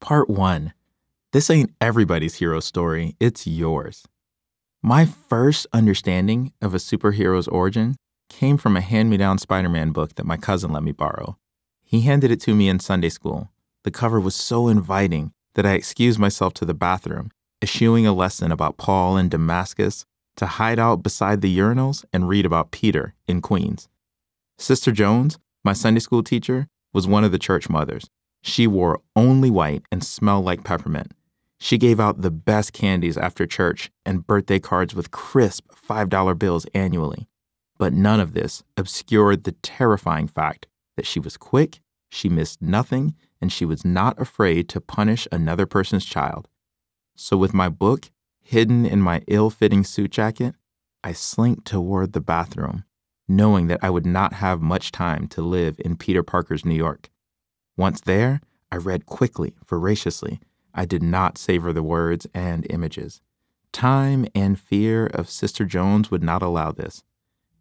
Part 1 This ain't everybody's hero story, it's yours. My first understanding of a superhero's origin came from a hand me down Spider Man book that my cousin let me borrow. He handed it to me in Sunday school. The cover was so inviting that I excused myself to the bathroom, eschewing a lesson about Paul in Damascus to hide out beside the urinals and read about Peter in Queens. Sister Jones, my Sunday school teacher, was one of the church mothers. She wore only white and smelled like peppermint. She gave out the best candies after church and birthday cards with crisp $5 bills annually. But none of this obscured the terrifying fact that she was quick, she missed nothing, and she was not afraid to punish another person's child. So, with my book hidden in my ill fitting suit jacket, I slinked toward the bathroom, knowing that I would not have much time to live in Peter Parker's New York. Once there, I read quickly, voraciously. I did not savor the words and images. Time and fear of Sister Jones would not allow this.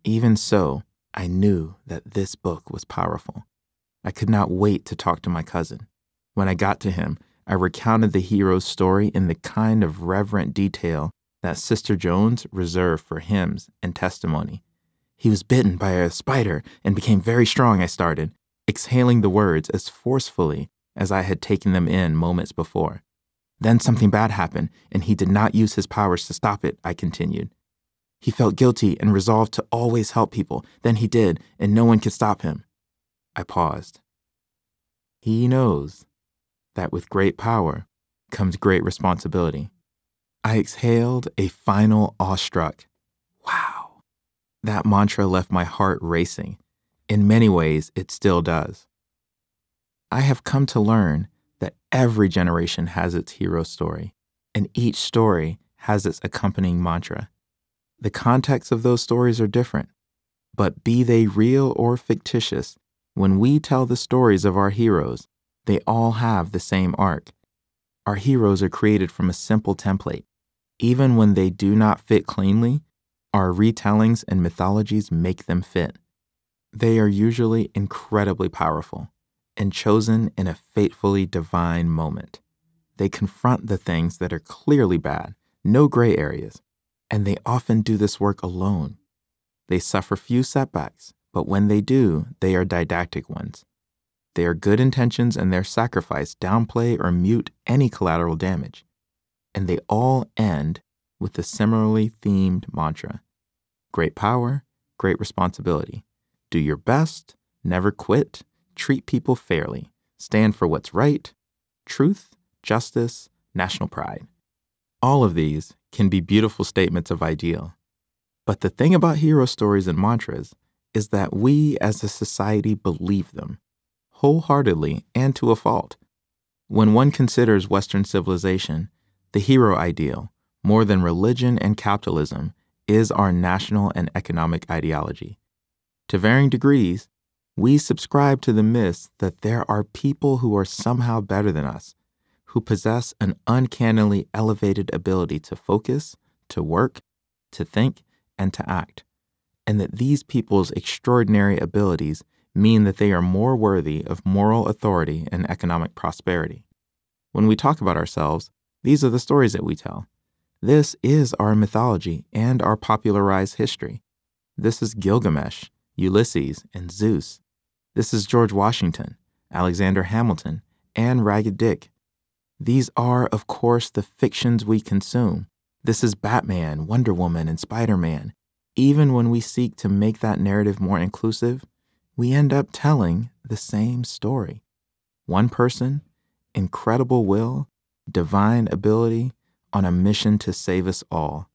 Even so, I knew that this book was powerful. I could not wait to talk to my cousin. When I got to him, I recounted the hero's story in the kind of reverent detail that Sister Jones reserved for hymns and testimony. He was bitten by a spider and became very strong, I started, exhaling the words as forcefully as I had taken them in moments before. Then something bad happened, and he did not use his powers to stop it, I continued. He felt guilty and resolved to always help people. Then he did, and no one could stop him. I paused. He knows that with great power comes great responsibility. I exhaled a final awestruck, wow. That mantra left my heart racing. In many ways, it still does. I have come to learn that every generation has its hero story, and each story has its accompanying mantra. The context of those stories are different, but be they real or fictitious, when we tell the stories of our heroes, they all have the same arc. Our heroes are created from a simple template. Even when they do not fit cleanly, our retellings and mythologies make them fit. They are usually incredibly powerful and chosen in a fatefully divine moment. They confront the things that are clearly bad, no gray areas, and they often do this work alone. They suffer few setbacks, but when they do, they are didactic ones. Their good intentions and their sacrifice downplay or mute any collateral damage. And they all end with the similarly themed mantra Great power, great responsibility. Do your best, never quit, treat people fairly, stand for what's right, truth, justice, national pride. All of these can be beautiful statements of ideal. But the thing about hero stories and mantras is that we as a society believe them wholeheartedly and to a fault. When one considers Western civilization, the hero ideal, more than religion and capitalism, is our national and economic ideology. To varying degrees, we subscribe to the myth that there are people who are somehow better than us, who possess an uncannily elevated ability to focus, to work, to think, and to act, and that these people's extraordinary abilities mean that they are more worthy of moral authority and economic prosperity. When we talk about ourselves, these are the stories that we tell. This is our mythology and our popularized history. This is Gilgamesh, Ulysses, and Zeus. This is George Washington, Alexander Hamilton, and Ragged Dick. These are, of course, the fictions we consume. This is Batman, Wonder Woman, and Spider Man. Even when we seek to make that narrative more inclusive, we end up telling the same story. One person, incredible will, divine ability, on a mission to save us all.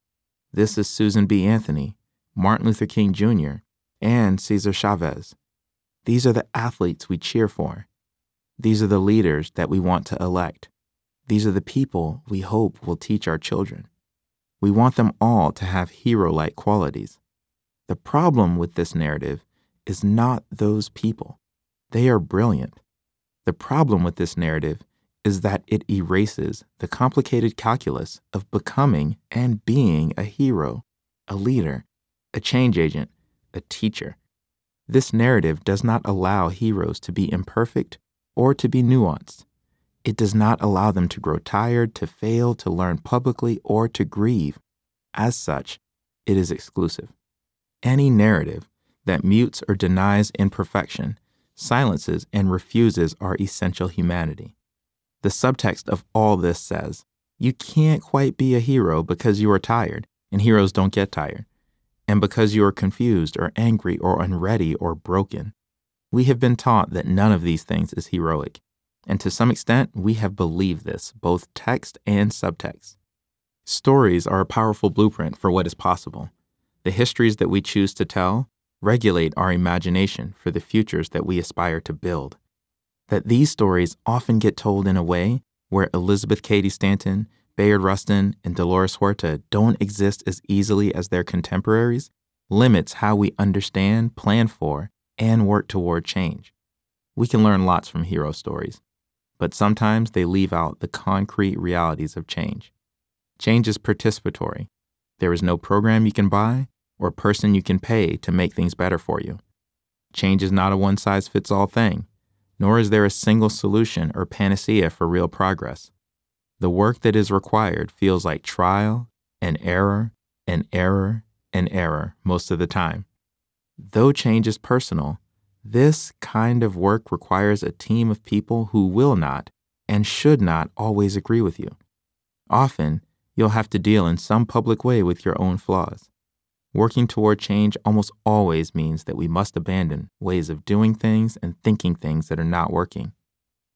This is Susan B. Anthony, Martin Luther King Jr., and Cesar Chavez. These are the athletes we cheer for. These are the leaders that we want to elect. These are the people we hope will teach our children. We want them all to have hero like qualities. The problem with this narrative is not those people. They are brilliant. The problem with this narrative is that it erases the complicated calculus of becoming and being a hero, a leader, a change agent, a teacher. This narrative does not allow heroes to be imperfect or to be nuanced. It does not allow them to grow tired, to fail, to learn publicly, or to grieve. As such, it is exclusive. Any narrative that mutes or denies imperfection, silences, and refuses our essential humanity. The subtext of all this says you can't quite be a hero because you are tired, and heroes don't get tired, and because you are confused or angry or unready or broken. We have been taught that none of these things is heroic, and to some extent, we have believed this, both text and subtext. Stories are a powerful blueprint for what is possible. The histories that we choose to tell regulate our imagination for the futures that we aspire to build. That these stories often get told in a way where Elizabeth Cady Stanton, Bayard Rustin, and Dolores Huerta don't exist as easily as their contemporaries limits how we understand, plan for, and work toward change. We can learn lots from hero stories, but sometimes they leave out the concrete realities of change. Change is participatory. There is no program you can buy or person you can pay to make things better for you. Change is not a one size fits all thing, nor is there a single solution or panacea for real progress. The work that is required feels like trial and error and error and error most of the time. Though change is personal, this kind of work requires a team of people who will not and should not always agree with you. Often, you'll have to deal in some public way with your own flaws. Working toward change almost always means that we must abandon ways of doing things and thinking things that are not working.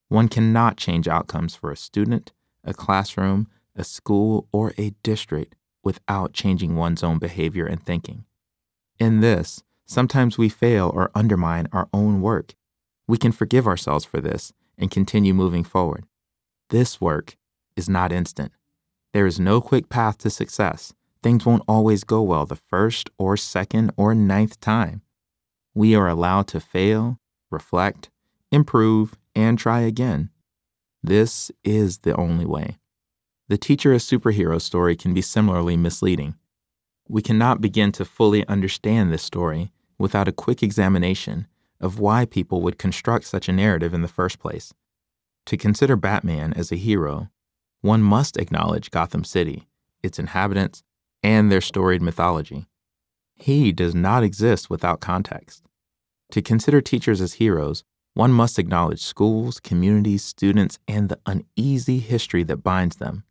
One cannot change outcomes for a student, a classroom, a school, or a district without changing one's own behavior and thinking. In this, sometimes we fail or undermine our own work. We can forgive ourselves for this and continue moving forward. This work is not instant. There is no quick path to success, things won't always go well the first or second or ninth time. We are allowed to fail, reflect, improve, and try again. This is the only way. The teacher as superhero story can be similarly misleading. We cannot begin to fully understand this story without a quick examination of why people would construct such a narrative in the first place. To consider Batman as a hero, one must acknowledge Gotham City, its inhabitants, and their storied mythology. He does not exist without context. To consider teachers as heroes, one must acknowledge schools, communities, students, and the uneasy history that binds them.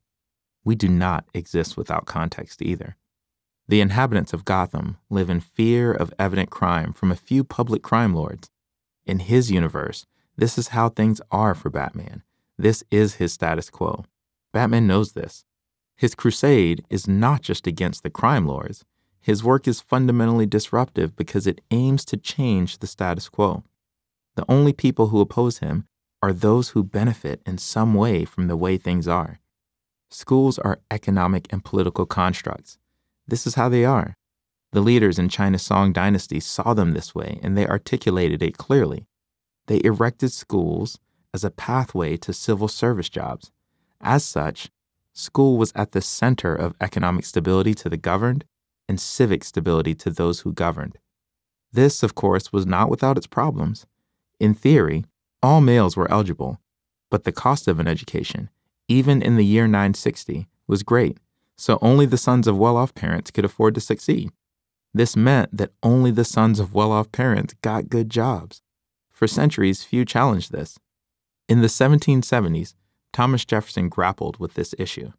We do not exist without context either. The inhabitants of Gotham live in fear of evident crime from a few public crime lords. In his universe, this is how things are for Batman. This is his status quo. Batman knows this. His crusade is not just against the crime lords. His work is fundamentally disruptive because it aims to change the status quo. The only people who oppose him are those who benefit in some way from the way things are. Schools are economic and political constructs. This is how they are. The leaders in China's Song dynasty saw them this way and they articulated it clearly. They erected schools as a pathway to civil service jobs. As such, school was at the center of economic stability to the governed and civic stability to those who governed. This, of course, was not without its problems. In theory, all males were eligible, but the cost of an education, even in the year 960, was great, so only the sons of well off parents could afford to succeed. This meant that only the sons of well off parents got good jobs. For centuries, few challenged this. In the 1770s, Thomas Jefferson grappled with this issue.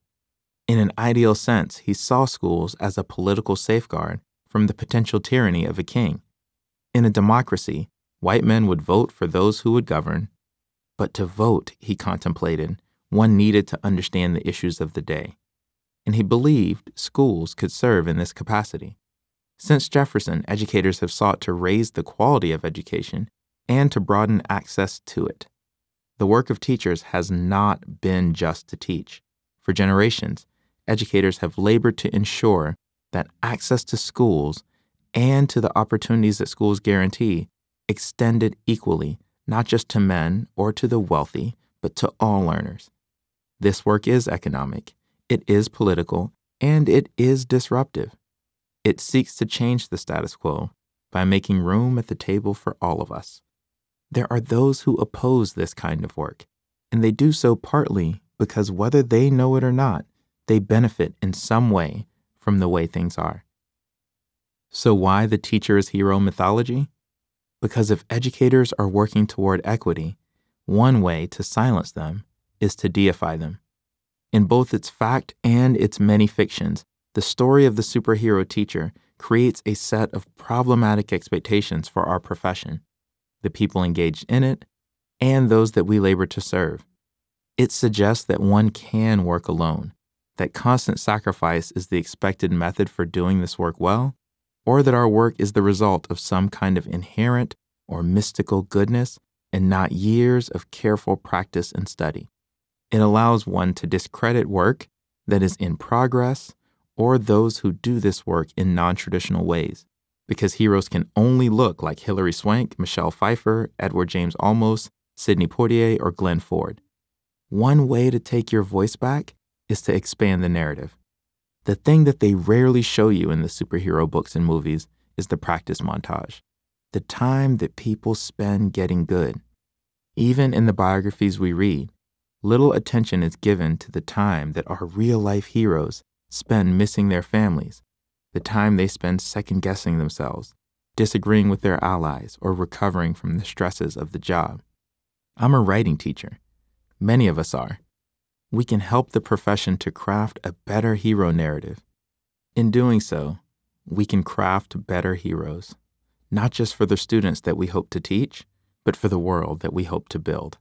In an ideal sense, he saw schools as a political safeguard from the potential tyranny of a king. In a democracy, white men would vote for those who would govern, but to vote, he contemplated, one needed to understand the issues of the day. And he believed schools could serve in this capacity. Since Jefferson, educators have sought to raise the quality of education and to broaden access to it. The work of teachers has not been just to teach. For generations, educators have labored to ensure that access to schools and to the opportunities that schools guarantee extended equally, not just to men or to the wealthy, but to all learners. This work is economic, it is political, and it is disruptive. It seeks to change the status quo by making room at the table for all of us. There are those who oppose this kind of work. And they do so partly because whether they know it or not, they benefit in some way from the way things are. So, why the teacher teacher's hero mythology? Because if educators are working toward equity, one way to silence them is to deify them. In both its fact and its many fictions, the story of the superhero teacher creates a set of problematic expectations for our profession, the people engaged in it, and those that we labor to serve. It suggests that one can work alone, that constant sacrifice is the expected method for doing this work well, or that our work is the result of some kind of inherent or mystical goodness and not years of careful practice and study. It allows one to discredit work that is in progress or those who do this work in non traditional ways, because heroes can only look like Hilary Swank, Michelle Pfeiffer, Edward James Olmos, Sidney Poitier, or Glenn Ford. One way to take your voice back is to expand the narrative. The thing that they rarely show you in the superhero books and movies is the practice montage, the time that people spend getting good. Even in the biographies we read, little attention is given to the time that our real life heroes spend missing their families, the time they spend second guessing themselves, disagreeing with their allies, or recovering from the stresses of the job. I'm a writing teacher Many of us are. We can help the profession to craft a better hero narrative. In doing so, we can craft better heroes, not just for the students that we hope to teach, but for the world that we hope to build.